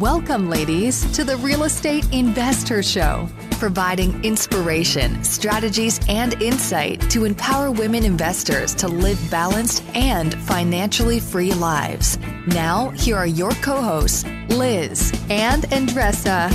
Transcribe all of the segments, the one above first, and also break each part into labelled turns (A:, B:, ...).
A: Welcome, ladies, to the Real Estate InvestHER Show, providing inspiration, strategies, and insight to empower women investors to live balanced and financially free lives. Now, here are your co hosts, Liz and Andresa.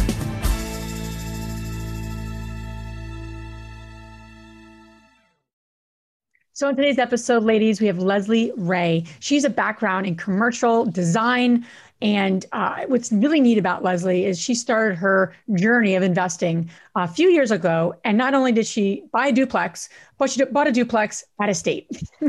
B: So, in today's episode, ladies, we have Lesley Ray. She's a background in commercial design, and uh, what's really neat about Lesley is she started her journey of investing a few years ago. And not only did she buy a duplex, but she bought a duplex at a state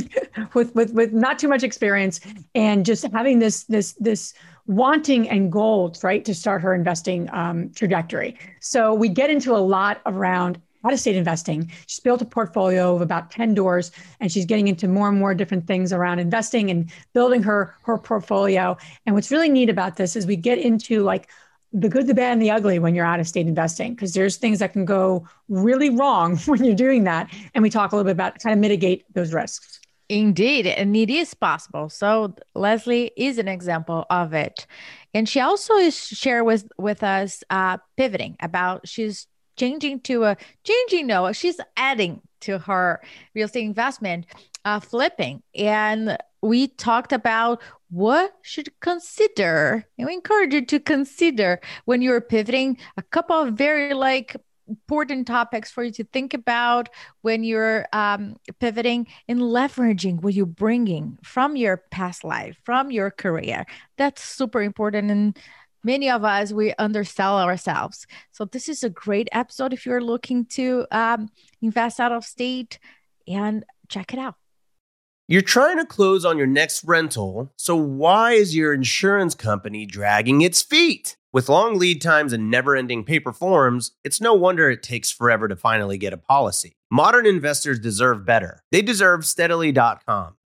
B: with, with, with not too much experience and just having this, this, this wanting and goals, right, to start her investing um, trajectory. So we get into a lot around out of state investing. She's built a portfolio of about 10 doors and she's getting into more and more different things around investing and building her her portfolio. And what's really neat about this is we get into like the good, the bad, and the ugly when you're out of state investing, because there's things that can go really wrong when you're doing that. And we talk a little bit about kind of mitigate those risks.
C: Indeed, and it is possible. So Lesley is an example of it, and she also is share with with us uh, pivoting about she's changing to a changing no she's adding to her real estate investment uh, flipping. And we talked about what should consider and we encourage you to consider when you're pivoting a couple of very like important topics for you to think about when you're um, pivoting and leveraging what you're bringing from your past life from your career. That's super important and many of us we undersell ourselves. So this is a great episode if you're looking to um, invest out of state and check it out.
D: You're trying to close on your next rental so why is your insurance company dragging its feet? With long lead times and never ending paper forms it's no wonder it takes forever to finally get a policy. Modern investors deserve better. They deserve steadily.com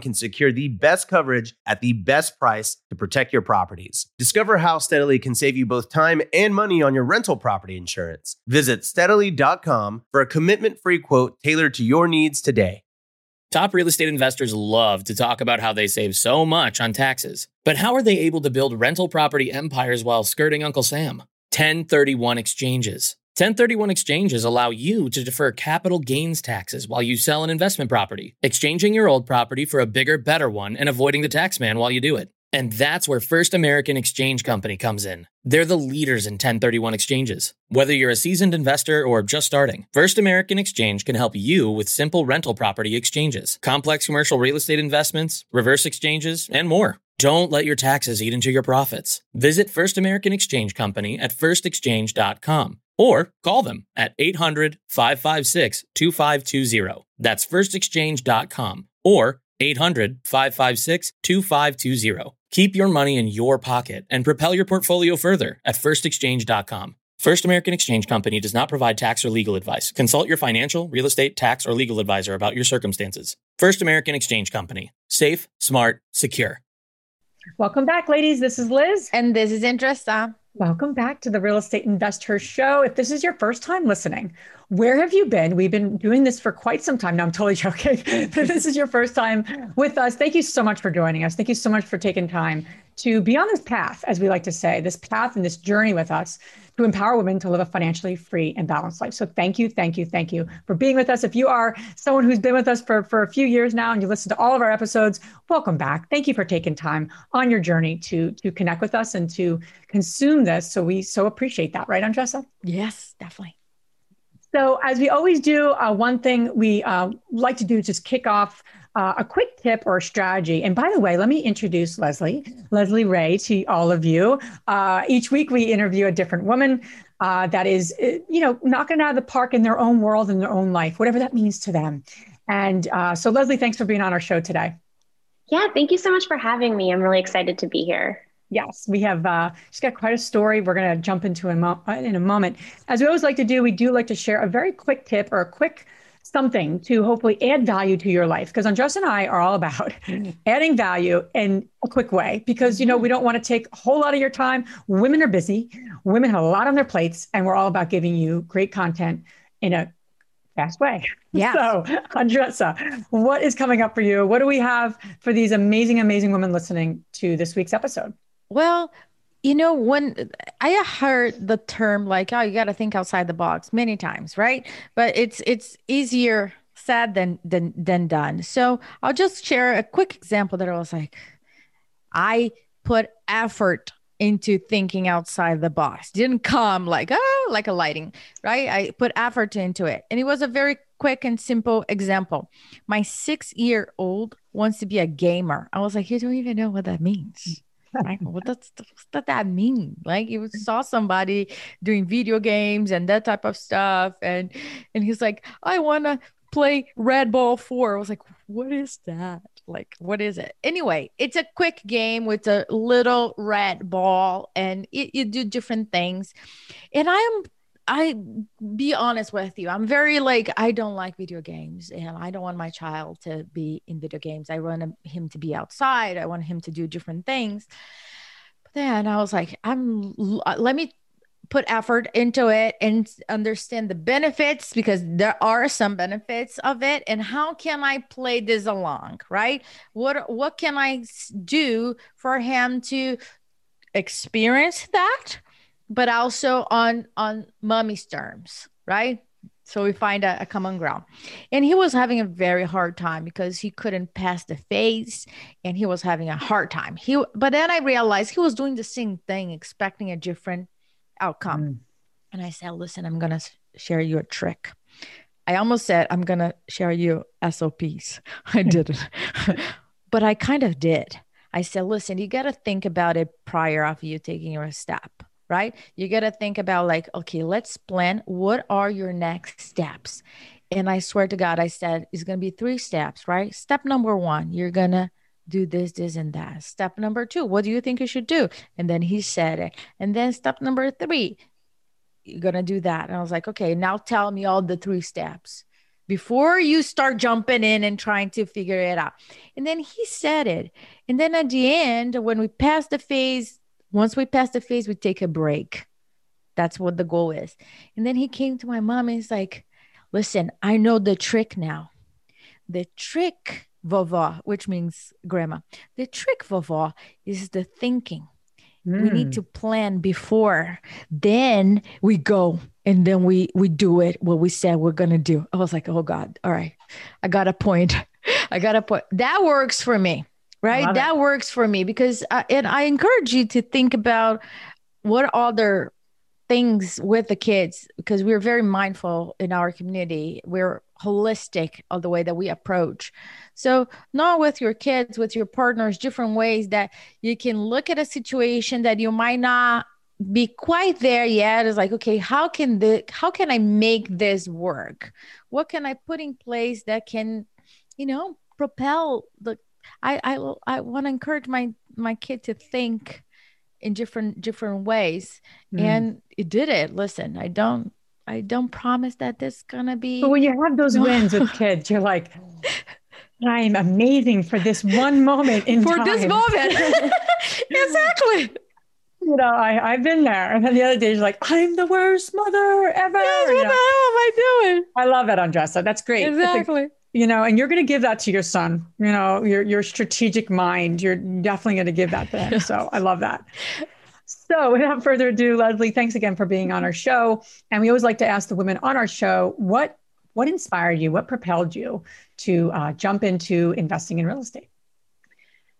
D: can secure the best coverage at the best price to protect your properties. Discover how Steadily can save you both time and money on your rental property insurance. Visit steadily.com for a commitment free quote tailored to your needs today.
E: Top real estate investors love to talk about how they save so much on taxes. But how are they able to build rental property empires while skirting Uncle Sam? 1031 exchanges. 1031 exchanges allow you to defer capital gains taxes while you sell an investment property, exchanging your old property for a bigger, better one and avoiding the tax man while you do it. And that's where First American Exchange Company comes in. They're the leaders in 1031 exchanges. Whether you're a seasoned investor or just starting, First American Exchange can help you with simple rental property exchanges, complex commercial real estate investments, reverse exchanges, and more. Don't let your taxes eat into your profits. Visit First American Exchange Company at firstexchange.com or call them at 800 556 2520. That's firstexchange.com or 800 556 2520. Keep your money in your pocket and propel your portfolio further at firstexchange.com. First American Exchange Company does not provide tax or legal advice. Consult your financial, real estate, tax, or legal advisor about your circumstances. First American Exchange Company. Safe, smart, secure.
B: Welcome back, ladies. This is Liz.
C: And this is Andresa.
B: Welcome back to the Real Estate InvestHER Show. If this is your first time listening, where have you been? We've been doing this for quite some time now. I'm totally joking. but this is your first time with us. Thank you so much for joining us. Thank you so much for taking time to be on this path, as we like to say, this path and this journey with us to empower women to live a financially free and balanced life. So thank you, thank you, thank you for being with us. If you are someone who's been with us for, for a few years now and you listen to all of our episodes, welcome back. Thank you for taking time on your journey to, to connect with us and to consume this. So we so appreciate that, right, Andresa?
C: Yes, definitely.
B: So, as we always do, uh, one thing we uh, like to do is just kick off uh, a quick tip or a strategy. And by the way, let me introduce Lesley, Lesley Ray, to all of you. Uh, each week we interview a different woman uh, that is, uh, you know, knocking out of the park in their own world, in their own life, whatever that means to them. And uh, so, Lesley, thanks for being on our show today.
F: Yeah, thank you so much for having me. I'm really excited to be here.
B: Yes, we have. Uh, she's got quite a story. We're going to jump into in, mo- in a moment. As we always like to do, we do like to share a very quick tip or a quick something to hopefully add value to your life. Because Andres and I are all about adding value in a quick way. Because you know mm-hmm. we don't want to take a whole lot of your time. Women are busy. Women have a lot on their plates, and we're all about giving you great content in a fast way.
C: Yeah.
B: So, Andresa, what is coming up for you? What do we have for these amazing, amazing women listening to this week's episode?
C: Well, you know, when I heard the term like, oh, you got to think outside the box many times, right? But it's it's easier said than than than done. So I'll just share a quick example that I was like, I put effort into thinking outside the box. Didn't come like oh like a lighting, right? I put effort into it. And it was a very quick and simple example. My 6-year-old wants to be a gamer. I was like, you don't even know what that means. Right? what does, does that mean? Like you saw somebody doing video games and that type of stuff, and and he's like, I want to play Red Ball Four. I was like, what is that? Like, what is it? Anyway, it's a quick game with a little red ball, and it, you do different things. And I am I be honest with you. I'm very like I don't like video games and I don't want my child to be in video games. I want him to be outside. I want him to do different things. But then I was like, I'm let me put effort into it and understand the benefits because there are some benefits of it and how can I play this along, right? What what can I do for him to experience that but also on on mommy's terms, right? So we find a, a, common ground. And he was having a very hard time because he couldn't pass the phase and he was having a hard time. He but then I realized he was doing the same thing, expecting a different outcome. Mm. And I said, listen, I'm gonna share you a trick. I almost said I'm gonna share you SOPs. I didn't. but I kind of did. I said, listen, you gotta think about it prior of you taking your step right? You got to think about like, okay, let's plan what are your next steps. And I swear to God, I said it's going to be three steps, right? Step number one, you're going to do this, this, and that. Step number two, what do you think you should do? And then he said it. And then step number three, you're going to do that. And I was like, okay, now tell me all the three steps before you start jumping in and trying to figure it out. And then he said it. And then at the end, when we passed the phase, once we pass the phase, we take a break. That's what the goal is. And then he came to my mom and he's like, listen, I know the trick now. The trick, vovó, which means grandma, the trick, vovó, is the thinking. Mm. We need hmm. to plan before. Then we go and then we we do it what we said we're gonna do. I was like, oh God, all right. I got a point. I got a point. That works for me right? That it. works for me because uh, and i encourage you to think about what other things with the kids because we're very mindful in our community. We're holistic of the way that we approach. So not with your kids with your partners different ways that you can look at a situation that you might not be quite there yet. Is like okay how can the how can i make this work? What can i put in place that can you know propel the I I I want to encourage my my kid to think in different different ways, mm. and it did it. Listen, I don't I don't promise that this gonna be.
B: But when you have those wins with kids, you're like. I'm amazing for this one moment in
C: for
B: time.
C: this moment. exactly
B: you know, I, I've been there. And then the other day, you're like, I'm the worst mother ever.
C: Yes, what
B: you
C: know? the hell am I doing?
B: I love that, Andresa. That's great.
C: Exactly
B: you know, and you're going to give that to your son, you know, your, your strategic mind, you're definitely going to give that to him. So I love that. So without further ado, Lesley, thanks again for being on our show. And we always like to ask the women on our show, what, what inspired you? What propelled you to uh, jump into investing in real estate?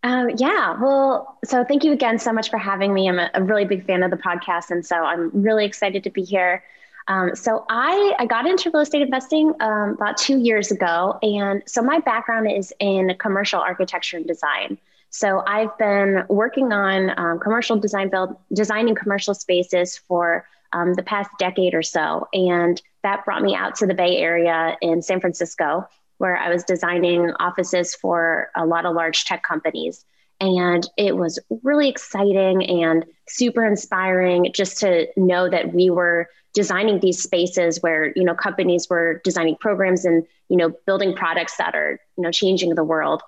F: Um, yeah, well, so thank you again so much for having me. I'm a, a really big fan of the podcast. And so I'm really excited to be here. Um, so I, I got into real estate investing um, about two years ago. And so my background is in commercial architecture and design. So I've been working on um, commercial design build, designing commercial spaces for um, the past decade or so. And that brought me out to the Bay Area in San Francisco, where I was designing offices for a lot of large tech companies. And it was really exciting and super inspiring just to know that we were designing these spaces where, you know, companies were designing programs and, you know, building products that are, you know, changing the world.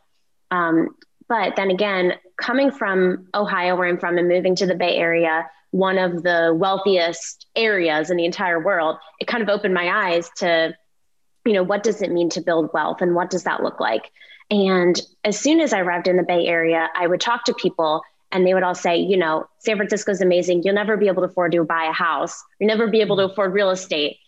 F: Um, but then again, coming from Ohio, where I'm from, and moving to the Bay Area, one of the wealthiest areas in the entire world, it kind of opened my eyes to, you know, what does it mean to build wealth and what does that look like? And as soon as I arrived in the Bay Area, I would talk to people and they would all say, you know, San Francisco is amazing. You'll never be able to afford to buy a house. You'll never be able to afford real estate.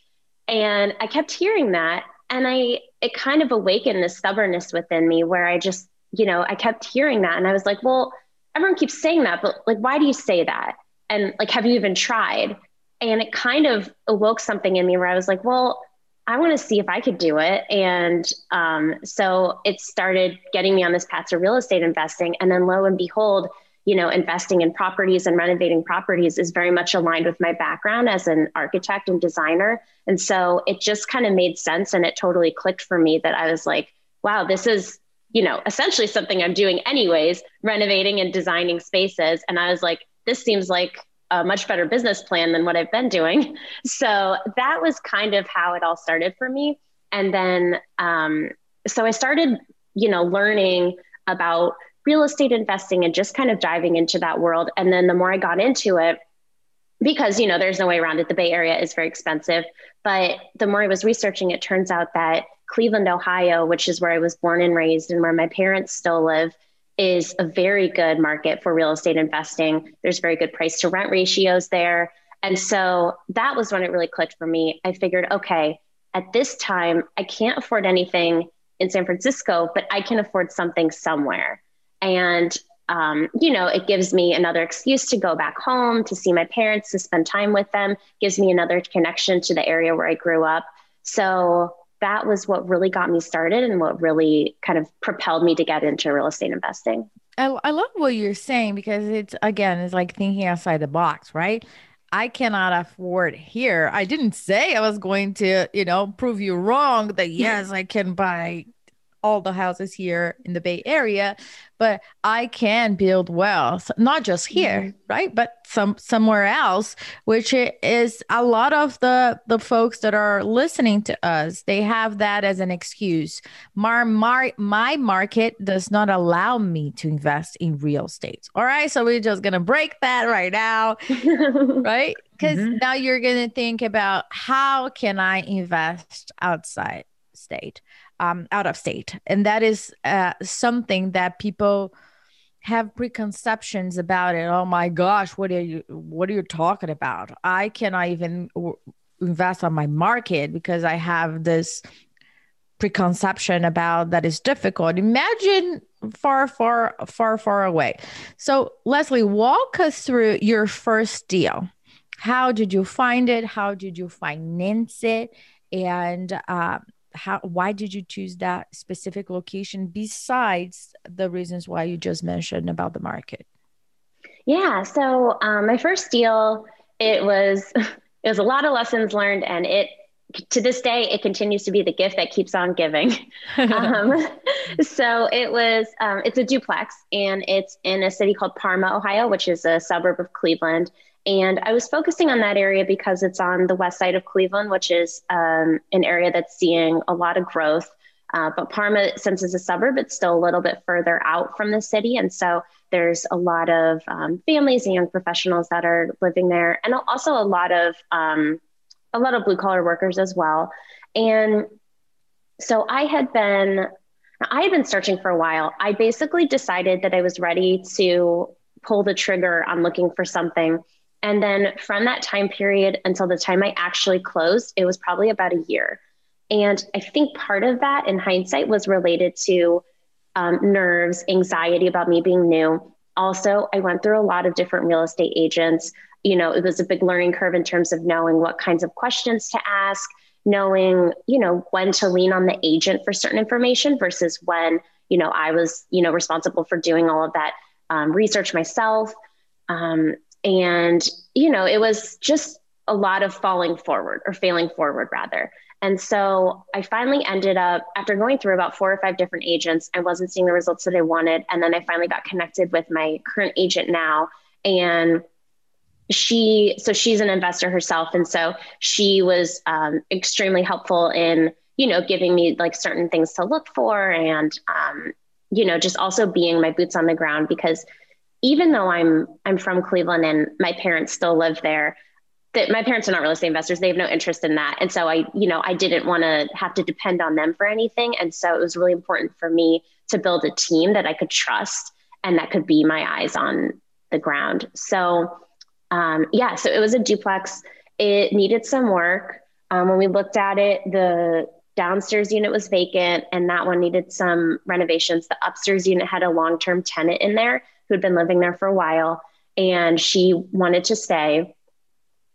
F: And I kept hearing that. And I, it kind of awakened this stubbornness within me where I just, you know, I kept hearing that. And I was like, well, everyone keeps saying that, but like, why do you say that? And like, have you even tried? And it kind of awoke something in me where I was like, well, I want to see if I could do it. And um, so it started getting me on this path to real estate investing. And then lo and behold, you know, investing in properties and renovating properties is very much aligned with my background as an architect and designer. And so it just kind of made sense and it totally clicked for me that I was like, wow, this is, you know, essentially something I'm doing anyways, renovating and designing spaces. And I was like, this seems like a much better business plan than what I've been doing. So that was kind of how it all started for me. And then, um, so I started, you know, learning about real estate investing and just kind of diving into that world. And then the more I got into it, because you know there's no way around it the bay area is very expensive but the more i was researching it turns out that cleveland ohio which is where i was born and raised and where my parents still live is a very good market for real estate investing. There's very good price to rent ratios there. And so that was when it really clicked for me. I figured, okay, at this time, I can't afford anything in San Francisco, but I can afford something somewhere. And, um, you know, it gives me another excuse to go back home, to see my parents, to spend time with them, gives me another connection to the area where I grew up. So that was what really got me started and what really kind of propelled me to get into real estate investing.
C: I, I love what you're saying because it's again, it's like thinking outside the box, right? I cannot afford here. I didn't say I was going to, you know, prove you wrong that yes, I can buy all the houses here in the Bay Area, but I can build wealth, not just here, mm-hmm. right? But some somewhere else, which is a lot of the the folks that are listening to us, they have that as an excuse. My, my, my market does not allow me to invest in real estate. All right. So we're just gonna break that right now. right. Because mm-hmm. now you're gonna think about how can I invest outside state um, out of state. And that is uh, something that people have preconceptions about it. Oh my gosh, what are you what are you talking about? I cannot even invest on my market because I have this preconception about that is difficult. Imagine far, far, far, far away. So, Lesley, walk us through your first deal. How did you find it? How did you finance it? And uh, how why did you choose that specific location besides the reasons why you just mentioned about the market?
F: Yeah so um, my first deal it was it was a lot of lessons learned and it to this day it continues to be the gift that keeps on giving. Um, so it was um, it's a duplex and it's in a city called parma ohio which is a suburb of cleveland and I was focusing on that area because it's on the west side of Cleveland, which is um, an area that's seeing a lot of growth. Uh, but Parma, since it's a suburb, it's still a little bit further out from the city. And so there's a lot of um, families and young professionals that are living there, and also a lot of um, a lot of blue collar workers as well. And so I had been I had been searching for a while. I basically decided that I was ready to pull the trigger on looking for something and then from that time period until the time I actually closed, it was probably about a year. And I think part of that in hindsight was related to um, nerves, anxiety about me being new. Also, I went through a lot of different real estate agents. You know, it was a big learning curve in terms of knowing what kinds of questions to ask, knowing, you know, when to lean on the agent for certain information versus when, you know, I was, you know, responsible for doing all of that um, research myself. Um, and, you know, it was just a lot of falling forward or failing forward rather. And so I finally ended up, after going through about four or five different agents, I wasn't seeing the results that I wanted. And then I finally got connected with my current agent now. And she, so she's an investor herself. And so she was um, extremely helpful in, you know, giving me like certain things to look for and, um, you know, just also being my boots on the ground because even though I'm I'm from Cleveland and my parents still live there, that my parents are not real estate investors. They have no interest in that. And so I, you know, I didn't want to have to depend on them for anything. And so it was really important for me to build a team that I could trust and that could be my eyes on the ground. So um, yeah, so it was a duplex. It needed some work. Um, when we looked at it, the downstairs unit was vacant and that one needed some renovations. The upstairs unit had a long-term tenant in there who had been living there for a while and she wanted to stay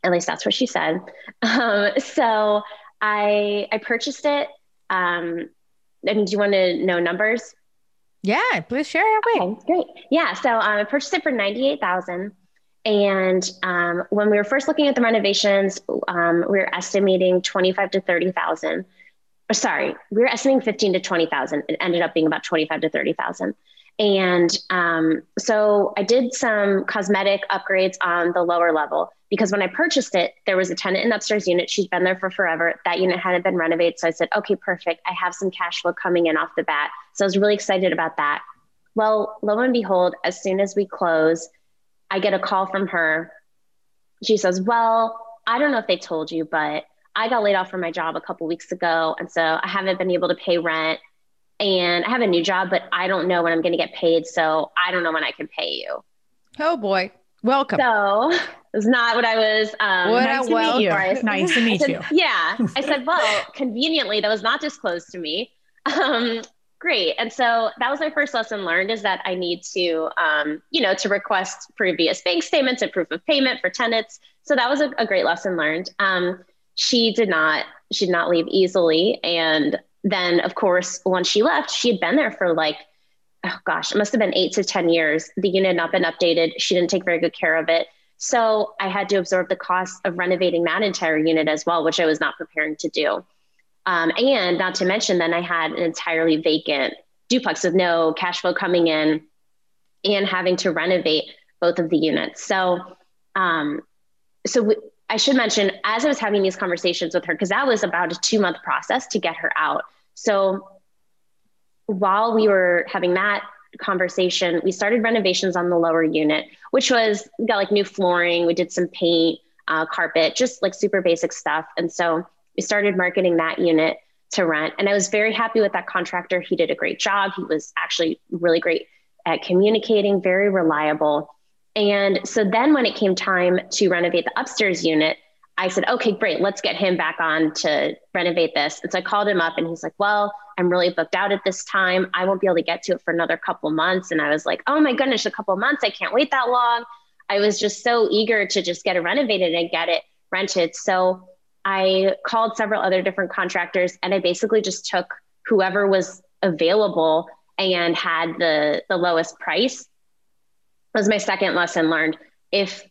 F: at least that's what she said. Um, so I I purchased it. Um, I mean, do you want to know numbers?
C: Yeah, please share.
F: Wait. Okay, great. Yeah, so um, I purchased it for ninety eight thousand. And um, when we were first looking at the renovations, um, we were estimating twenty five to thirty thousand. Sorry, we were estimating fifteen to twenty thousand. It ended up being about twenty five to thirty thousand. And um, so I did some cosmetic upgrades on the lower level because when I purchased it, there was a tenant in upstairs unit. She's been there for forever. That unit hadn't been renovated. So I said, okay, perfect. I have some cash flow coming in off the bat. So I was really excited about that. Well, lo and behold, as soon as we close, I get a call from her. She says, Well, I don't know if they told you, but I got laid off from my job a couple weeks ago. And so I haven't been able to pay rent and I have a new job, but I don't know when I'm going to get paid. So I don't know when I can pay you.
C: Oh boy. Welcome.
F: So it's not what I was. Um,
B: what nice to meet you. Nice to meet
F: said,
B: you.
F: Yeah. I said, well, conveniently, that was not disclosed to me. Um, great. And so that was my first lesson learned is that I need to, um, you know, to request previous bank statements and proof of payment for tenants. So that was a, a great lesson learned. Um, she did not, she did not leave easily. And then, of course, once she left, she had been there for like, oh gosh, it must have been eight to 10 years. The unit had not been updated. She didn't take very good care of it. So I had to absorb the cost of renovating that entire unit as well, which I was not preparing to do. Um, and not to mention, then I had an entirely vacant duplex with no cash flow coming in and having to renovate both of the units. So, um, so I should mention, as I was having these conversations with her, because that was about a two month process to get her out. So while we were having that conversation, we started renovations on the lower unit, which was we got like new flooring, we did some paint, uh, carpet, just like super basic stuff. And so we started marketing that unit to rent. And I was very happy with that contractor. He did a great job. He was actually really great at communicating, very reliable. And so then when it came time to renovate the upstairs unit, I said, okay, great, let's get him back on to renovate this. And so I called him up and he's like, well, I'm really booked out at this time. I won't be able to get to it for another couple months. And I was like, oh my goodness, a couple months. I can't wait that long. I was just so eager to just get it renovated and get it rented. So I called several other different contractors and I basically just took whoever was available and had the the lowest price. That was my second lesson learned. If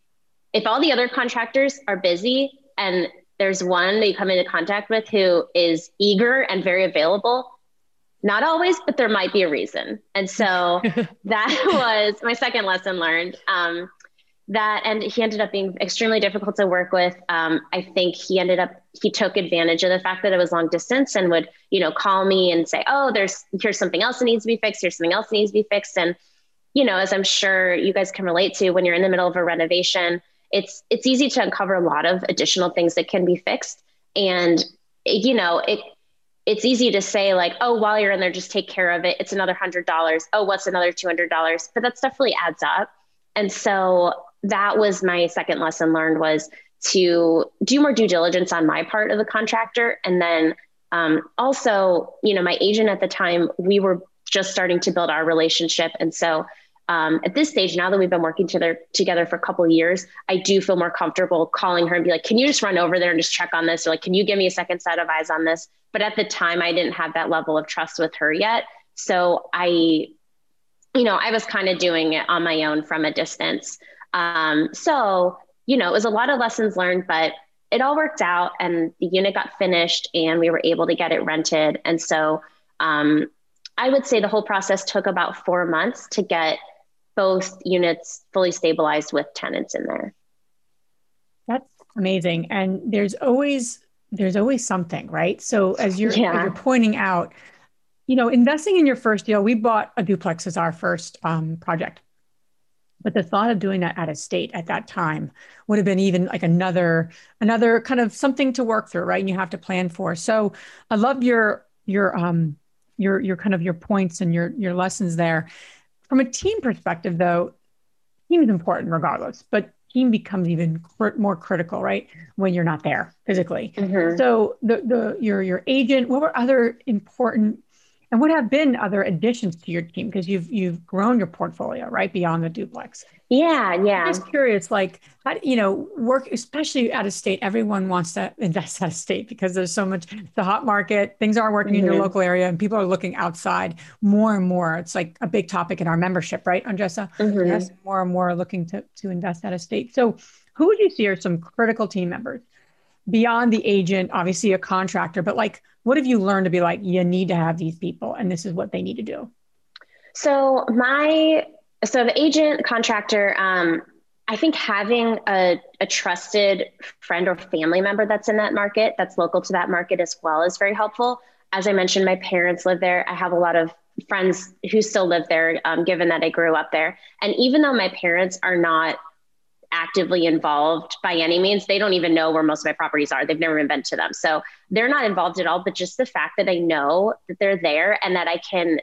F: if all the other contractors are busy and there's one that you come into contact with who is eager and very available, not always, but there might be a reason. And so that was my second lesson learned. Um, that and he ended up being extremely difficult to work with. Um, I think he ended up he took advantage of the fact that it was long distance and would you know call me and say, oh, there's here's something else that needs to be fixed. Here's something else that needs to be fixed. And you know, as I'm sure you guys can relate to, when you're in the middle of a renovation it's it's easy to uncover a lot of additional things that can be fixed. And you know it it's easy to say like oh while you're in there just take care of it. It's another hundred dollars. Oh what's another two hundred dollars? But that stuff really adds up. And so that was my second lesson learned was to do more due diligence on my part of the contractor. And then um, also you know my agent at the time we were just starting to build our relationship. And so um, at this stage, now that we've been working together together for a couple of years, I do feel more comfortable calling her and be like, "Can you just run over there and just check on this?" Or like, "Can you give me a second set of eyes on this?" But at the time, I didn't have that level of trust with her yet, so I, you know, I was kind of doing it on my own from a distance. Um, so you know, it was a lot of lessons learned, but it all worked out and the unit got finished and we were able to get it rented. And so um, I would say the whole process took about four months to get both units fully stabilized with tenants in there.
B: That's amazing. And there's always there's always something, right? So as you're, yeah. as you're pointing out, you know, investing in your first deal, we bought a duplex as our first um, project. But the thought of doing that out of state at that time would have been even like another another kind of something to work through, right? And you have to plan for. So I love your your um your your kind of your points and your your lessons there. From a team perspective, though, team is important regardless, but team becomes even cr- more critical, right? When you're not there physically. Mm-hmm. So the the your your agent, what were other important and what have been other additions to your team? Because you've you've grown your portfolio right beyond the duplex.
F: Yeah yeah.
B: i'm just curious like how, you know work especially out of state everyone wants to invest out of state because there's so much the hot market things aren't working mm-hmm. in your local area and people are looking outside more and more. It's like a big topic in our membership right andresa? Mm-hmm. yes more and more looking to to invest out of state. So who would you see are some critical team members beyond the agent obviously a contractor but like what have you learned to be like you need to have these people and this is what they need to do?
F: So my so the agent contractor um, i think having a, a trusted friend or family member that's in that market that's local to that market as well is very helpful. As i mentioned my parents live there. I have a lot of friends who still live there um, given that i grew up there. And even though my parents are not actively involved by any means. They don't even know where most of my properties are. They've never been to them. So they're not involved at all. But just the fact that I know that they're there and that I can,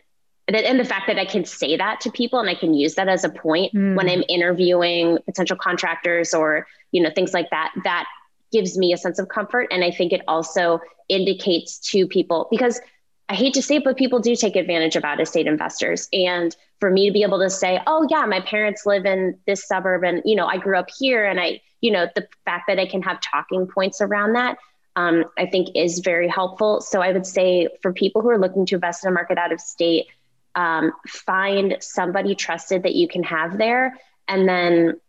F: and the fact that I can say that to people and I can use that as a point mm. when I'm interviewing potential contractors or, you know, things like that, that gives me a sense of comfort. And I think it also indicates to people because I hate to say it, but people do take advantage of out of state investors. And for me to be able to say, oh, yeah, my parents live in this suburb and, you know, I grew up here. And I, you know, the fact that I can have talking points around that, um, I think is very helpful. So I would say for people who are looking to invest in a market out of state, um, find somebody trusted that you can have there. And then,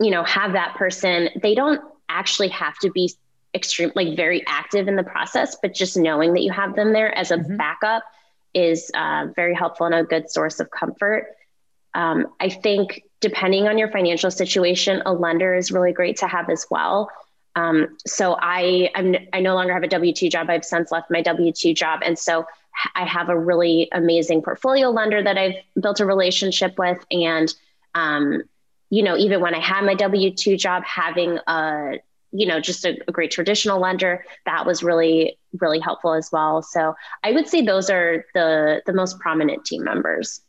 F: you know, have that person, they don't actually have to be extreme, like very active in the process, but just knowing that you have them there as a mm-hmm. backup is uh, very helpful and a good source of comfort. Um, I think depending on your financial situation, a lender is really great to have as well. Um, so I I'm, I no longer have a W two job. I've since left my W two job, and so I have a really amazing portfolio lender that I've built a relationship with, and um, you know even when I had my W two job, having a you know just a, a, great traditional lender that was really really helpful as well so i would say those are the the most prominent team members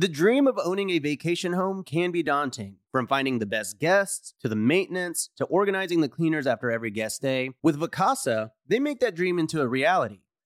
D: The dream of owning a vacation home can be daunting, from finding the best guests to the maintenance to organizing the cleaners after every guest day. With Vacasa, they make that dream into a reality.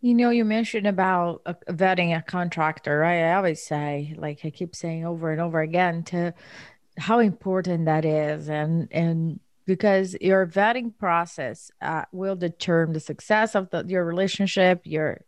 C: You know, you mentioned about uh, vetting a contractor, right? I always say, like I keep saying over and over again, to how important that is, and and because your vetting process uh, will determine the success of the, your relationship, your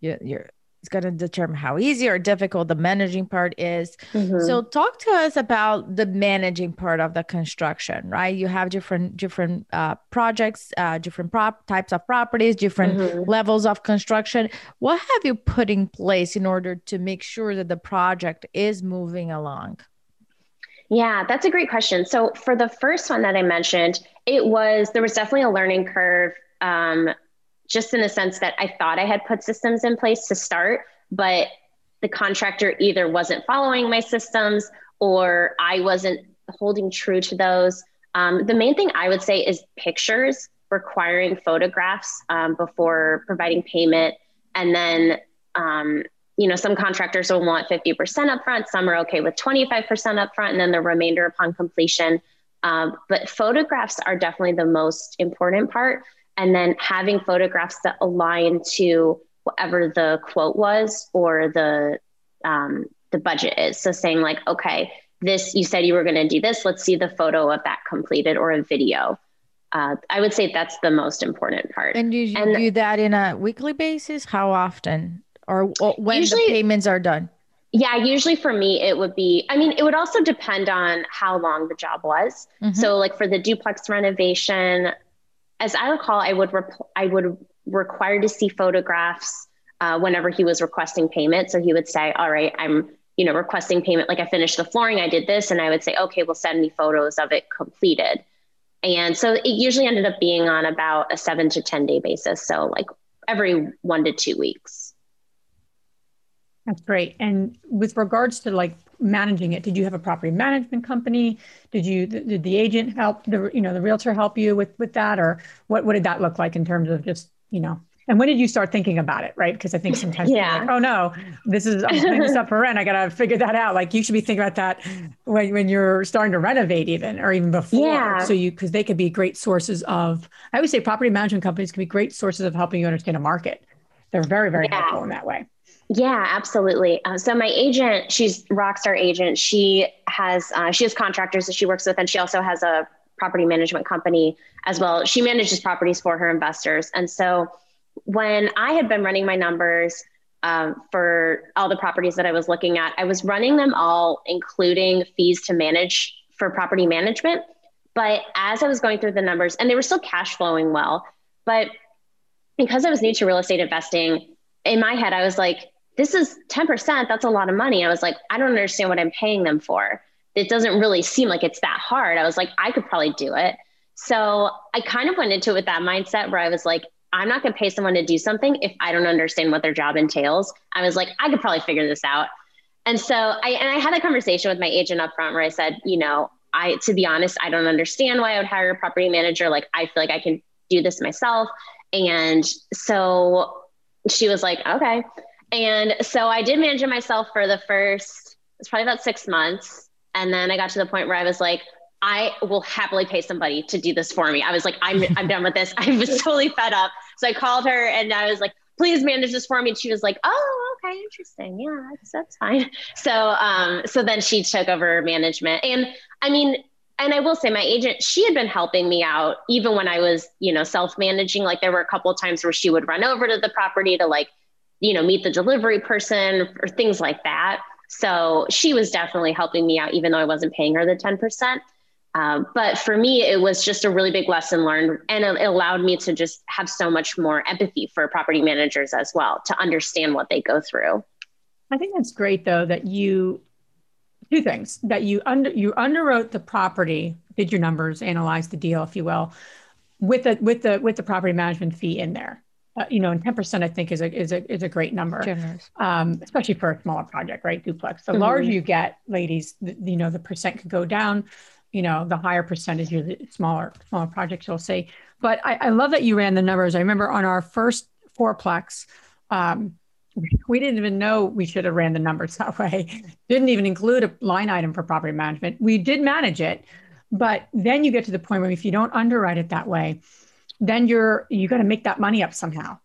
C: your your it's going to determine how easy or difficult the managing part is. Mm-hmm. So talk to us about the managing part of the construction, right? You have different different uh, projects, uh, different prop types of properties, different mm-hmm. levels of construction. What have you put in place in order to make sure that the project is moving along?
F: Yeah, that's a great question. So for the first one that I mentioned, it was there was definitely a learning curve um, just in the sense that I thought I had put systems in place to start, but the contractor either wasn't following my systems or I wasn't holding true to those. Um, the main thing I would say is pictures, requiring photographs um, before providing payment. And then, um, you know, some contractors will want 50% upfront, some are okay with 25% upfront, and then the remainder upon completion. Um, but photographs are definitely the most important part and then having photographs that align to whatever the quote was or the um, the budget is. So saying like, okay, this you said you were going to do this. Let's see the photo of that completed or a video. Uh, I would say that's the most important part.
C: And do you and do that in a weekly basis? How often, or, or when usually, the payments are done?
F: Yeah, usually for me it would be. I mean, it would also depend on how long the job was. Mm-hmm. So, like for the duplex renovation, as I recall, I would rep- I would require to see photographs uh, whenever he was requesting payment. So he would say, "All right, I'm you know requesting payment. Like I finished the flooring, I did this," and I would say, "Okay, well send me photos of it completed." And so it usually ended up being on about a seven to ten day basis. So like every one to two weeks.
B: That's great. And with regards to like managing it, did you have a property management company? Did you did the agent help the you know the realtor help you with with that, or what what did that look like in terms of just you know? And when did you start thinking about it, right? Because I think sometimes yeah. Like, oh no, this is I'm putting this up for rent. I gotta figure that out. Like you should be thinking about that when, when you're starting to renovate, even or even before. Yeah. So you because they could be great sources of. I would say property management companies can be great sources of helping you understand a market. They're very very yeah. helpful in that way.
F: Yeah, absolutely. Uh, so my agent, she's Rockstar agent. She has uh, she has contractors that she works with, and she also has a property management company as well. She manages properties for her investors, and so when I had been running my numbers um, for all the properties that I was looking at, I was running them all, including fees to manage for property management. But as I was going through the numbers, and they were still cash flowing well, but because I was new to real estate investing, in my head, I was like, this is 10%. That's a lot of money. I was like, I don't understand what I'm paying them for. It doesn't really seem like it's that hard. I was like, I could probably do it. So I kind of went into it with that mindset where I was like, I'm not going to pay someone to do something if I don't understand what their job entails. I was like, I could probably figure this out. And so I and I had a conversation with my agent up front where I said, you know, I to be honest, I don't understand why I would hire a property manager. Like I feel like I can do this myself. And so she was like, okay. And so I did manage it myself for the first, it's probably about six months. And then I got to the point where I was like, I will happily pay somebody to do this for me. I was like, I'm, I'm done with this. I was totally fed up. So I called her and I was like, please manage this for me. And she was like, oh, okay, interesting. Yeah, that's, that's fine. So, um, so then she took over management. And I mean, and I will say my agent, she had been helping me out even when I was, you know, self-managing. Like there were a couple times where she would run over to the property to like you know, meet the delivery person or things like that. So she was definitely helping me out, even though I wasn't paying her the 10%. Um, but for me, it was just a really big lesson learned, and it allowed me to just have so much more empathy for property managers as well to understand what they go through.
B: I think that's great, though, that you two things that you under you underwrote the property, did your numbers, analyzed the deal, if you will, with the with the with the property management fee in there uh, you know, and 10% I think is a, is a, is a great number, um, especially for a smaller project, right? Duplex. The mm-hmm. larger you get, ladies, the, you know, the percent could go down, you know, the higher percentage, the smaller, smaller projects you'll see. But I, I love that you ran the numbers. I remember on our first fourplex, um, we didn't even know we should have ran the numbers that way. Didn't even include a line item for property management. We did manage it, But then you get to the point where if you don't underwrite it that way, then you're you got to make that money up somehow.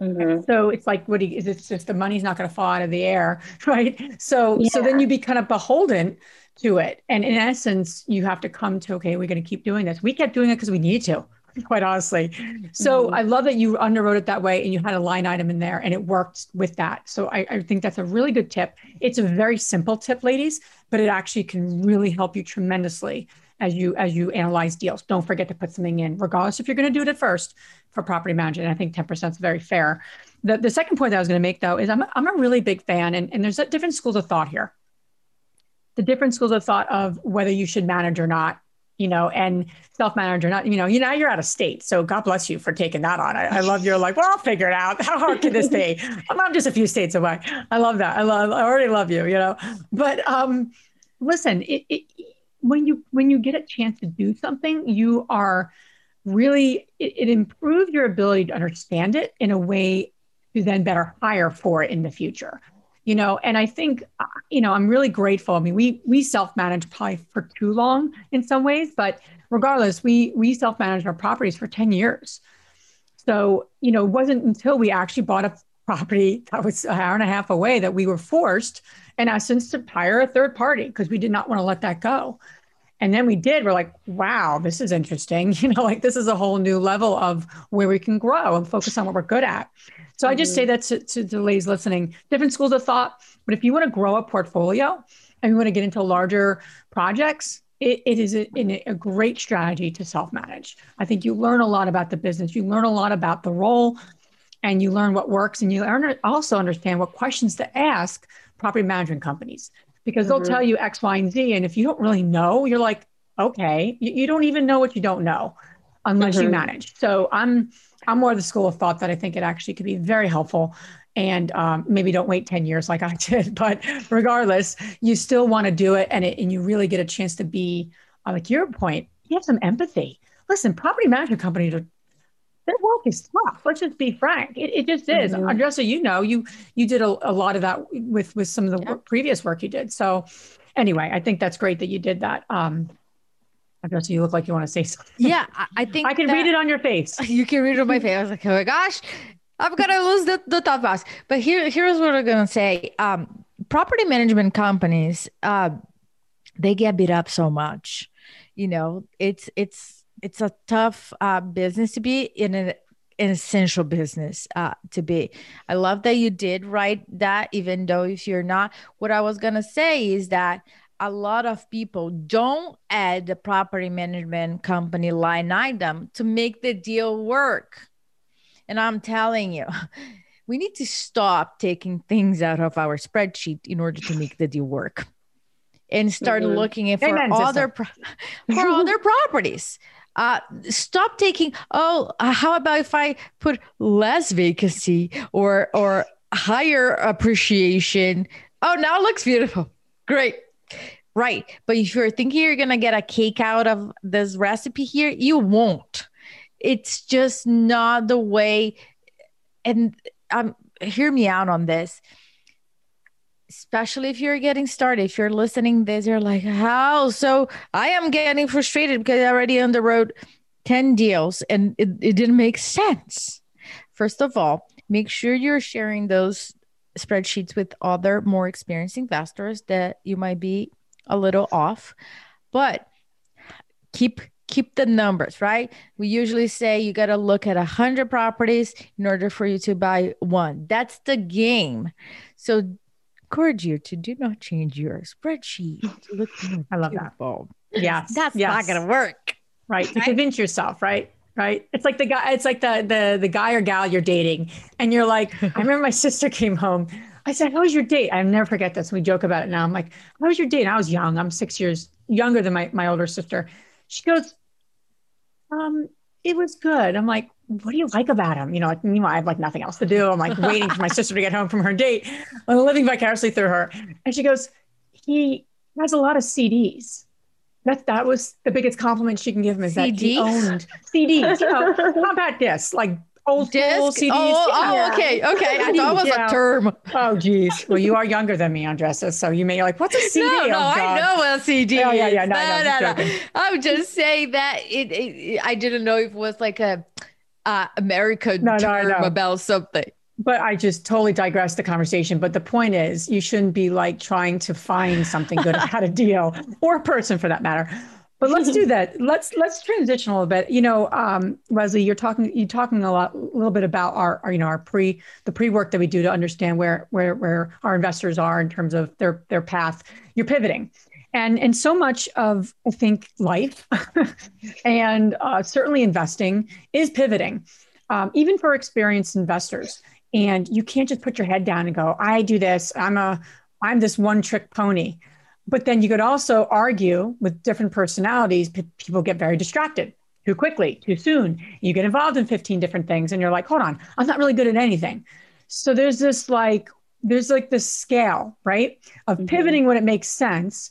B: Mm-hmm. So it's like, what do you, is it just the money's not going to fall out of the air, right? So, yeah. so then you be kind of beholden to it. And in essence, you have to come to, okay, we're going to keep doing this. We kept doing it because we need to, quite honestly. So mm-hmm. I love that you underwrote it that way and you had a line item in there and it worked with that. So I, I think that's a really good tip. It's a very simple tip, ladies, but it actually can really help you tremendously as you as you analyze deals. Don't forget to put something in, regardless if you're going to do it at first for property management. I think 10% is very fair. The, the second point that I was going to make though is I'm, I'm a really big fan, and, and there's different schools of thought here. The different schools of thought of whether you should manage or not, you know, and self-manage or not, you know, you know, you're out of state. So God bless you for taking that on. I, I love your like, well, I'll figure it out. How hard can this be? I'm, I'm just a few states away. I love that. I love, I already love you, you know, but um, listen, it, it when you when you get a chance to do something, you are really it, it improves your ability to understand it in a way to then better hire for it in the future you know and i think uh, you know i'm really grateful. I mean we we self-managed probably for too long in some ways but regardless we we self-managed our properties for 10 years. So you know it wasn't until we actually bought a property that was an hour and a half away that we were forced in essence to hire a third party because we did not want to let that go. And then we did. We're like wow this is interesting. You know like this is a whole new level of where we can grow and focus on what we're good at so i just say mm-hmm. that to, to the ladies listening different schools of thought but if you want to grow a portfolio and you want to get into larger projects it, it is a, a great strategy to self-manage i think you learn a lot about the business you learn a lot about the role and you learn what works and you learn also understand what questions to ask property management companies because they'll mm-hmm. tell you X, Y, and Z. And if you don't really know, you're like, okay, you, you don't even know what you don't know unless mm-hmm. you manage. So I'm I'm more of the school of thought that I think it actually could be very helpful. And um, maybe don't wait 10 years like I did, but regardless, you still want to do it and, it and you really get a chance to be, uh, like your point, you have some empathy. Listen, property management companies are their work is tough. Let's just be frank. It, it just is. Mm-hmm. Andresa, you know, you you did a, a, lot of that with with some of the yeah. work, previous work you did. So anyway, I think that's great that you did that. Um, You look like you want to say something.
C: Yeah, I think
B: I can read it on your face.
C: You can read it on my face. I was like, oh my gosh, I'm gonna lose the, the top boss. But here, here's what I'm gonna say. Um, property management companies, uh, they get beat up so much. You know, it's it's it's a tough uh, business to be in an, an essential business uh, to be. I love that you did write that, even though if you're not. What I was gonna say is that a lot of people don't add the property management company line item to make the deal work. And I'm telling you, we need to stop taking things out of our spreadsheet in order to make the deal work and start mm-hmm. looking for Amen, other pro- for other properties. Uh, stop taking oh uh, how about if i put less vacancy or or higher appreciation? Oh now it looks beautiful. Great right. But if you're thinking you're gonna get a cake out of this recipe here you won't. It's just not the way and um hear me out on this. Especially if you're getting started if you're listening this you're like how? So i am getting frustrated because i already on the road 10 deals and it, it didn't make sense. First of all make sure you're sharing those spreadsheets with other more experienced investors that you might be a little off but keep keep the numbers right we usually say you got to look at 100 properties in order for you to buy one that's the game so encourage you to do not change your spreadsheet. Look
B: I love that. Yeah,
C: that's
B: yes.
C: not going to work.
B: Right. To convince yourself, right? Right. It's like the guy, it's like the the the guy or gal you're dating. And you're like, I remember my sister came home. I said, How was your date? I never forget this. We joke about it now. I'm like, How was your date? And I was young. I'm six years younger than my, my older sister. She goes, Um, it was good. I'm like, what do you like about him? You know, like, meanwhile, I have like nothing else to do. I'm like waiting for my sister to get home from her date. I'm living vicariously through her. And she goes, he has a lot of CDs. That that was the biggest compliment she can give him is that he owned CDs, you know, compact discs, like old school
C: Disc?
B: CDs.
C: Oh, oh, okay, okay. I thought it was
B: Yeah.
C: a term.
B: Oh, geez. Well, you are younger than me, Andresa. So you may like, what's a CD?
C: No, no,
B: Oh,
C: I know what a CD
B: Oh, yeah, yeah, no, I just
C: no, no. I'm just say that it, it. I didn't know if it was like a uh, American
B: No, no,
C: term about something.
B: But I just totally digressed the conversation. But the point is, you shouldn't be like trying to find something good at a deal or a person for that matter. But let's do that. Let's let's transition a little bit. You know, um, Lesley, you're talking you're talking a lot, a little bit about our, our you know our pre the pre work that we do to understand where where where our investors are in terms of their their path. You're pivoting, and and so much of I think life, and uh, certainly investing is pivoting, um, even for experienced investors. And you can't just put your head down and go, I do this. I'm a I'm this one trick pony. But then you could also argue with different personalities, p- people get very distracted too quickly, too soon. You get involved in 15 different things and you're like, hold on, I'm not really good at anything. So there's this like, there's like this scale, right? Of
F: Mhm.
B: pivoting when it makes sense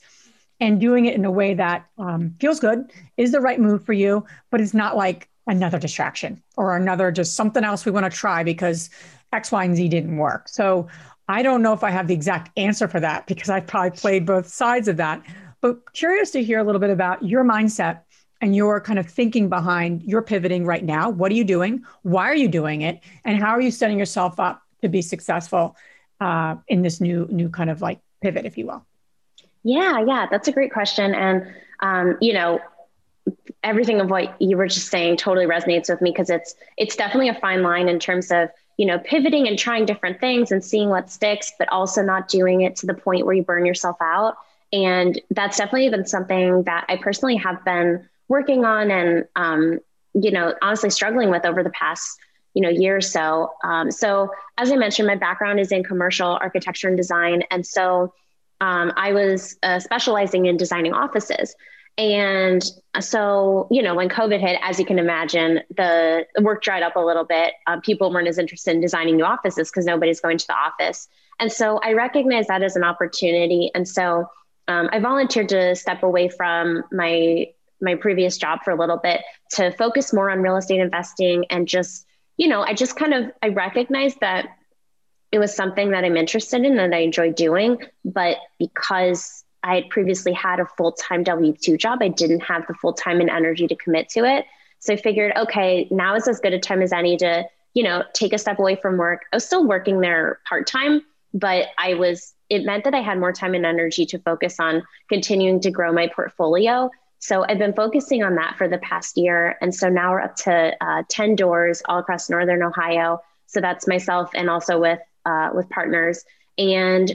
B: and doing it in a way that um, feels good, is the right move for you, but it's not like another distraction or another just something else we want to try because X, Y, and Z didn't work. So I don't know if I have the exact answer for that because I've probably played both sides of that. But curious to hear a little bit about your mindset and your kind of thinking behind your pivoting right now. What are you doing? Why are you doing it? And how are you setting yourself up to be successful uh, in this new new kind of like pivot, if you will?
F: Yeah, yeah, that's a great question. And, um, you know, everything of what you were just saying totally resonates with me because it's it's definitely a fine line in terms of you know pivoting and trying different things and seeing what sticks but also not doing it to the point where you burn yourself out. And that's definitely been something that i personally have been working on and um, you know honestly struggling with over the past you know year or so. Um, so as i mentioned my background is in commercial architecture and design. And so um, i was uh, specializing in designing offices and so, you know, when COVID hit, as you can imagine, the work dried up a little bit. Um, people weren't as interested in designing new offices because nobody's going to the office. And so I recognized that as an opportunity. And so um, I volunteered to step away from my my previous job for a little bit to focus more on real estate investing and just, you know, I just kind of I recognized that it was something that I'm interested in and I enjoy doing, but because I had previously had a full time W 2 job. I didn't have the full time and energy to commit to it. So I figured, okay, now is as good a time as any to, you know, take a step away from work. I was still working there part time, but I was, it meant that I had more time and energy to focus on continuing to grow my portfolio. So I've been focusing on that for the past year. And so now we're up to uh, 10 doors all across Northern Ohio. So that's myself and also with, uh, with partners. And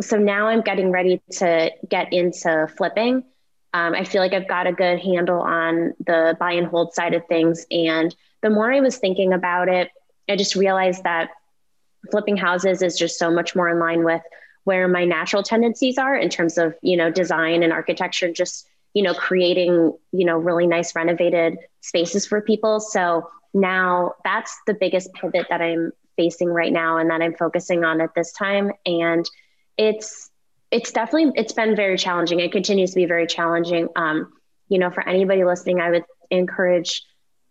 F: so now I'm getting ready to get into flipping. Um, I feel like I've got a good handle on the buy and hold side of things. And the more I was thinking about it, I just realized that flipping houses is just so much more in line with where my natural tendencies are in terms of, you know, design and architecture, just, you know, creating, you know, really nice renovated spaces for people. So now that's the biggest pivot that I'm facing right now and that I'm focusing on at this time. And it's it's definitely it's been very challenging. It continues to be very challenging. Um, you know, for anybody listening, I would encourage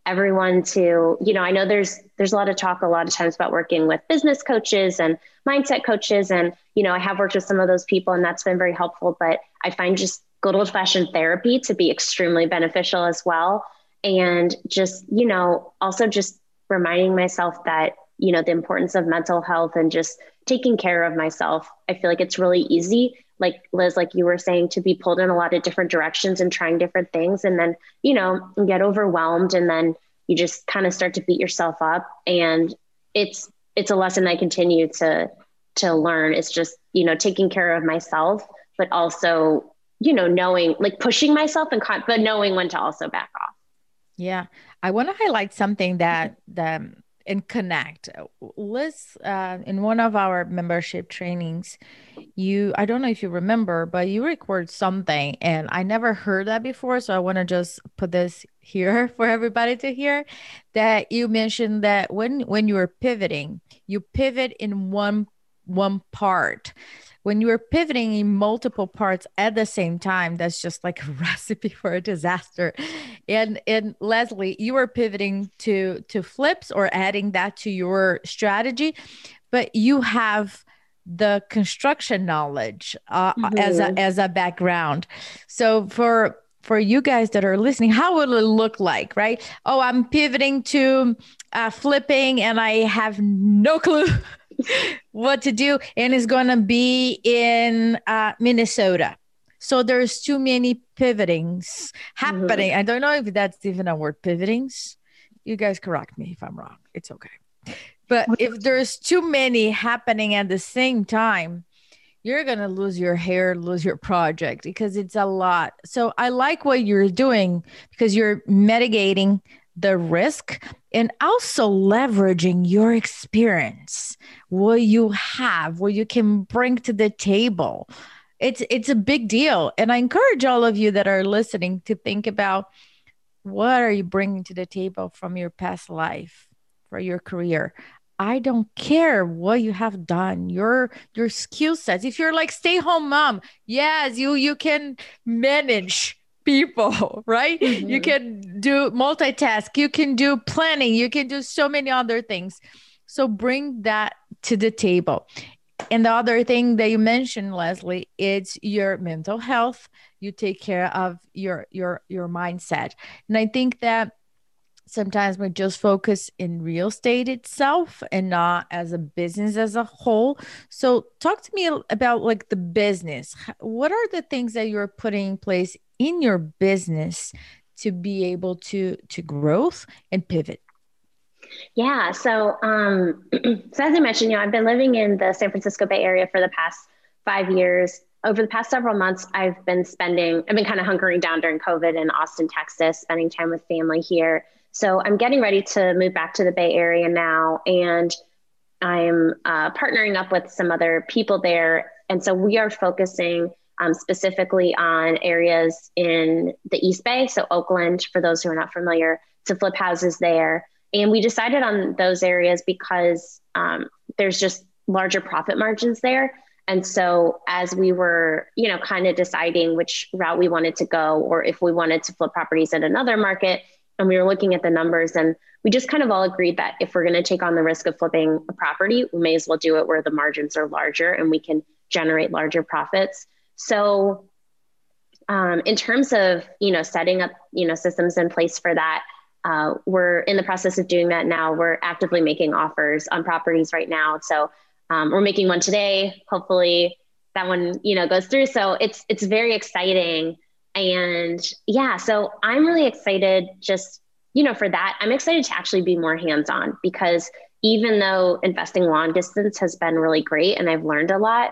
F: everyone to, you know, I know there's there's a lot of talk a lot of times about working with business coaches and mindset coaches, and you know, I have worked with some of those people, and that's been very helpful. But I find just good old fashioned therapy to be extremely beneficial as well, and just you know, also just reminding myself that you know the importance of mental health and just taking care of myself i feel like it's really easy like liz like you were saying to be pulled in a lot of different directions and trying different things and then you know get overwhelmed and then you just kind of start to beat yourself up. And it's it's a lesson i continue to to learn. It's just you know taking care of myself but also you know knowing like pushing myself and but knowing when to also back off.
C: Yeah, I want to highlight something that the and connect. Liz, uh, in one of our membership trainings, you I don't know if you remember, but you record something, and I never heard that before. So I want to just put this here for everybody to hear. That you mentioned that when when you were pivoting, you pivot in one one part when you're pivoting in multiple parts at the same time that's just like a recipe for a disaster and and lesley you are pivoting to to flips or adding that to your strategy but you have the construction knowledge uh, mm-hmm. as a mm-hmm. as a background so for for you guys that are listening how will it look like right oh i'm pivoting to uh, flipping and i have no clue what to do and it's going to be in uh, minnesota. So there's too many pivotings happening. Mm-hmm. i don't know if that's even a word pivotings you guys correct me if i'm wrong. It's okay. But if there's too many happening at the same time you're going to lose your hair, lose your project because it's a lot. So I like what you're doing because you're mitigating the risk and also leveraging your experience, what you have, what you can bring to the table. It's it's a big deal and I encourage all of you that are listening to think about what are you bringing to the table from your past life for your career I don't care what you have done, your your skill sets. If you're like stay home mom, yes, you you can manage people, right? Mm-hmm. You can do multitask, you can do planning, you can do so many other things. So bring that to the table. And the other thing that you mentioned, Lesley, it's your mental health. You take care of your your your mindset. And I think that sometimes we just focus in real estate itself and not as a business as a whole. So talk to me about like the business. What are the things that you're putting in place in your business to be able to to growth and pivot?
F: Yeah so um so as i mentioned you know i've been living in the san francisco bay area for the past five years. Over the past several months i've been spending i've been kind of hunkering down during covid in austin texas spending time with family here so I'm getting ready to move back to the Bay Area now, and I'm uh, partnering up with some other people there. And so we are focusing um, specifically on areas in the East Bay, so Oakland, for those who are not familiar, to flip houses there. And we decided on those areas because um, there's just larger profit margins there. And so as we were, you know, kind of deciding which route we wanted to go, or if we wanted to flip properties in another market, and we were looking at the numbers and we just kind of all agreed that if we're going to take on the risk of flipping a property we may as well do it where the margins are larger and we can generate larger profits. So um, in terms of you know setting up you know systems in place for that uh, we're in the process of doing that now. We're actively making offers on properties right now. So um, we're making one today. Hopefully that one you know goes through. So it's it's very exciting and yeah, so I'm really excited just, you know, for that. I'm excited to actually be more hands on because even though investing long distance has been really great and I've learned a lot,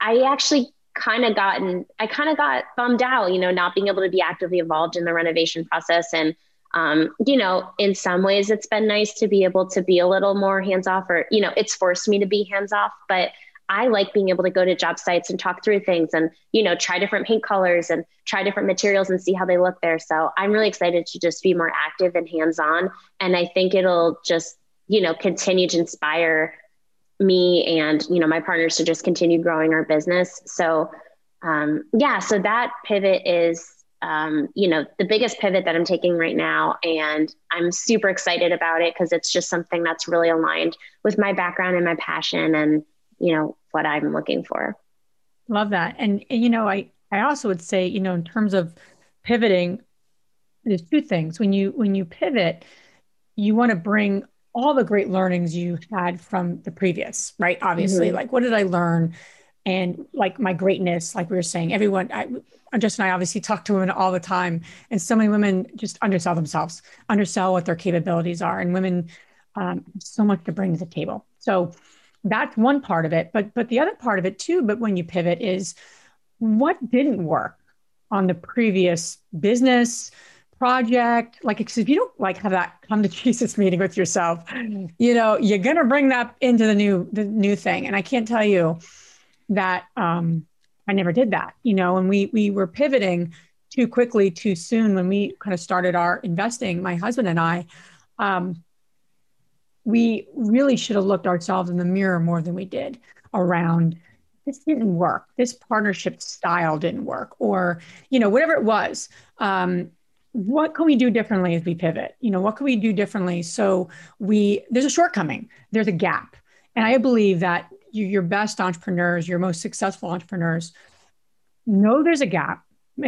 F: I actually kind of gotten, I kind of got bummed out, you know, not being able to be actively involved in the renovation process. And, um, you know, in some ways it's been nice to be able to be a little more hands off or, you know, it's forced me to be hands off, but I like being able to go to job sites and talk through things and, you know, try different paint colors and try different materials and see how they look there. So I'm really excited to just be more active and hands on. And I think it'll just, you know, continue to inspire me and, you know, my partners to just continue growing our business. So, um, yeah, so that pivot is, um, you know, the biggest pivot that I'm taking right now. And I'm super excited about it because it's just something that's really aligned with my background and my passion. And, you know what i'm looking for.
B: Love that. And, and you know i i also would say you know in terms of pivoting there's two things. When you when you pivot you want to bring all the great learnings you had from the previous right? Obviously mm-hmm. like what did i learn? And like my greatness like we were saying everyone I, Justin and I obviously talk to women all the time, and so many women just undersell themselves, undersell what their capabilities are, and women um, so much to bring to the table. So that's one part of it but but the other part of it too but when you pivot is what didn't work on the previous business project? Like if you don't like have that come to jesus meeting with yourself you know you're going to bring that into the new the new thing. And i can't tell you that um i never did that you know and we we were pivoting too quickly too soon when we kind of started our investing my husband and i um we really should have looked ourselves in the mirror more than we did. around this didn't work. This partnership style didn't work or you know whatever it was. Um, what can we do differently as we pivot? You know what can we do differently so we there's a shortcoming. There's a gap. And i believe that you, your best entrepreneurs your most successful entrepreneurs know there's a gap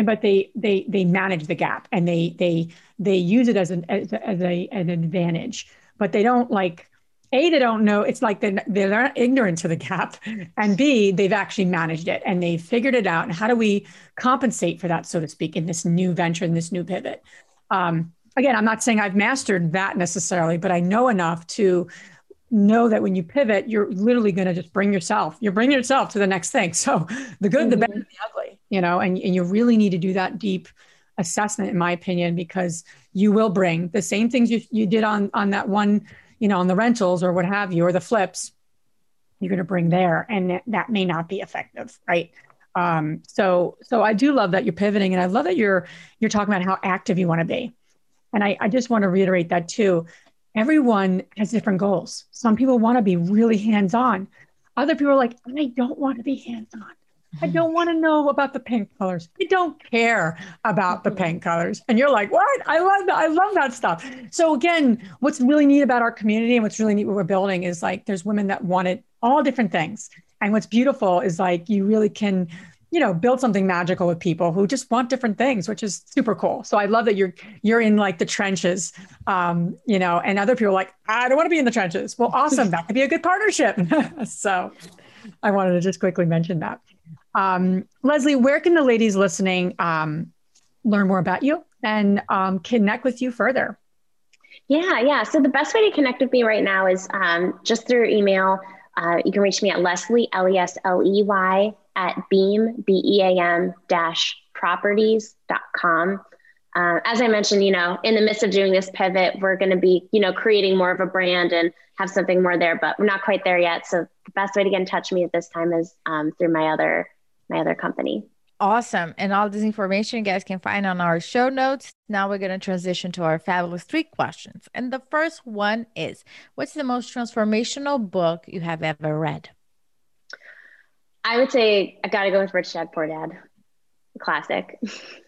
B: but they they they manage the gap and they they they use it as an as, as a an advantage but they don't like a they don't know it's like they're, they're ignorant to the gap and b they've actually managed it and they've figured it out and how do we compensate for that so to speak in this new venture in this new pivot um, again i'm not saying i've mastered that necessarily but i know enough to know that when you pivot you're literally going to just bring yourself you're bringing yourself to the next thing so the good mm-hmm. the bad the ugly you know and, and you really need to do that deep assessment in my opinion because you will bring the same things you, you did on on that one you know, on the rentals or what have you, or the flips, you're going to bring there, and that, may not be effective, right? Um, so, so I do love that you're pivoting, and I love that you're you're talking about how active you want to be, and I, I just want to reiterate that too. Everyone has different goals. Some people want to be really hands on. Other people are like, I don't want to be hands on. I mm-hmm. don't want to know about the paint colors. I don't care about the paint colors. And you're like, what? I love that. I love that stuff. So again, what's really neat about our community and what's really neat what we're building is like there's women that wanted all different things. And what's beautiful is like you really can, you know, build something magical with people who just want different things, which is super cool. So I love that you're you're in like the trenches, um, you know, and other people are like, I don't want to be in the trenches. Well, awesome. that could be a good partnership. so I wanted to just quickly mention that. Um, Lesley, where can the ladies listening um, learn more about you and um, connect with you further?
F: Yeah, yeah. So the best way to connect with me right now is um, just through email. Uh, you can reach me at Leslie, L E S L E Y, at beam, B E A M dash properties.com. Uh, as I mentioned, you know, in the midst of doing this pivot, we're going to be, you know, creating more of a brand and have something more there, but we're not quite there yet. So the best way to get in touch with me at this time is um, through my other my other company.
C: Awesome. And all this information you guys can find on our show notes. Now we're going to transition to our fabulous three questions. And the first one is What's the most transformational book you have ever read?
F: I would say I got to go with Rich Dad Poor Dad. Classic.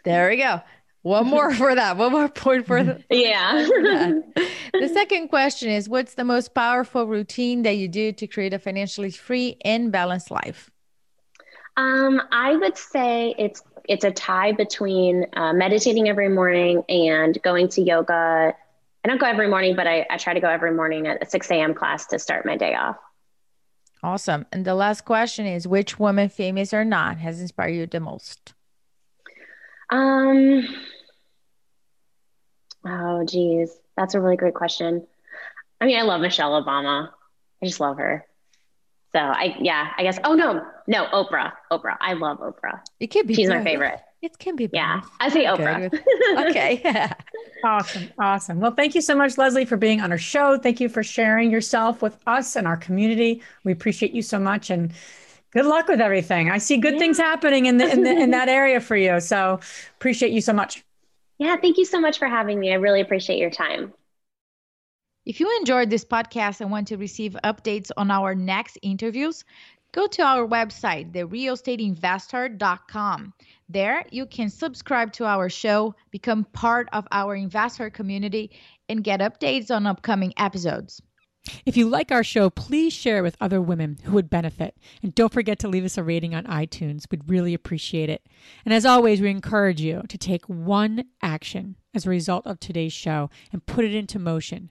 C: There we go. One more for that. One more point for the
F: yeah.
C: the second question is What's the most powerful routine that you do to create a financially free and balanced life?
F: Um, I would say it's it's a tie between uh, meditating every morning and going to yoga. I don't go every morning, but I, I try to go every morning at a 6 a.m. class to start my day off.
C: Awesome. And the last question is which woman, famous or not, has inspired you the most?
F: Um, oh, geez. That's a really great question. I mean, I love Michelle Obama. I just love her. So I, yeah, I guess. Oh no, no, Oprah. Oprah. I love Oprah.
C: It can be.
F: She's my favorite.
C: It can be.
F: Yeah, I say Oprah.
C: okay. Yeah.
B: Awesome. Awesome. Well, thank you so much, Lesley, for being on our show. Thank you for sharing yourself with us and our community. We appreciate you so much, and good luck with everything. I see good yeah. things happening in the, in the in that area for you. So appreciate you so much.
F: Yeah, thank you so much for having me. I really appreciate your time.
C: If you enjoyed this podcast and want to receive updates on our next interviews, go to our website, therealestateinvesther.com. There, you can subscribe to our show, become part of our investor community, and get updates on upcoming episodes.
B: If you like our show, please share with other women who would benefit. And don't forget to leave us a rating on iTunes. We'd really appreciate it. And as always, we encourage you to take one action as a result of today's show and put it into motion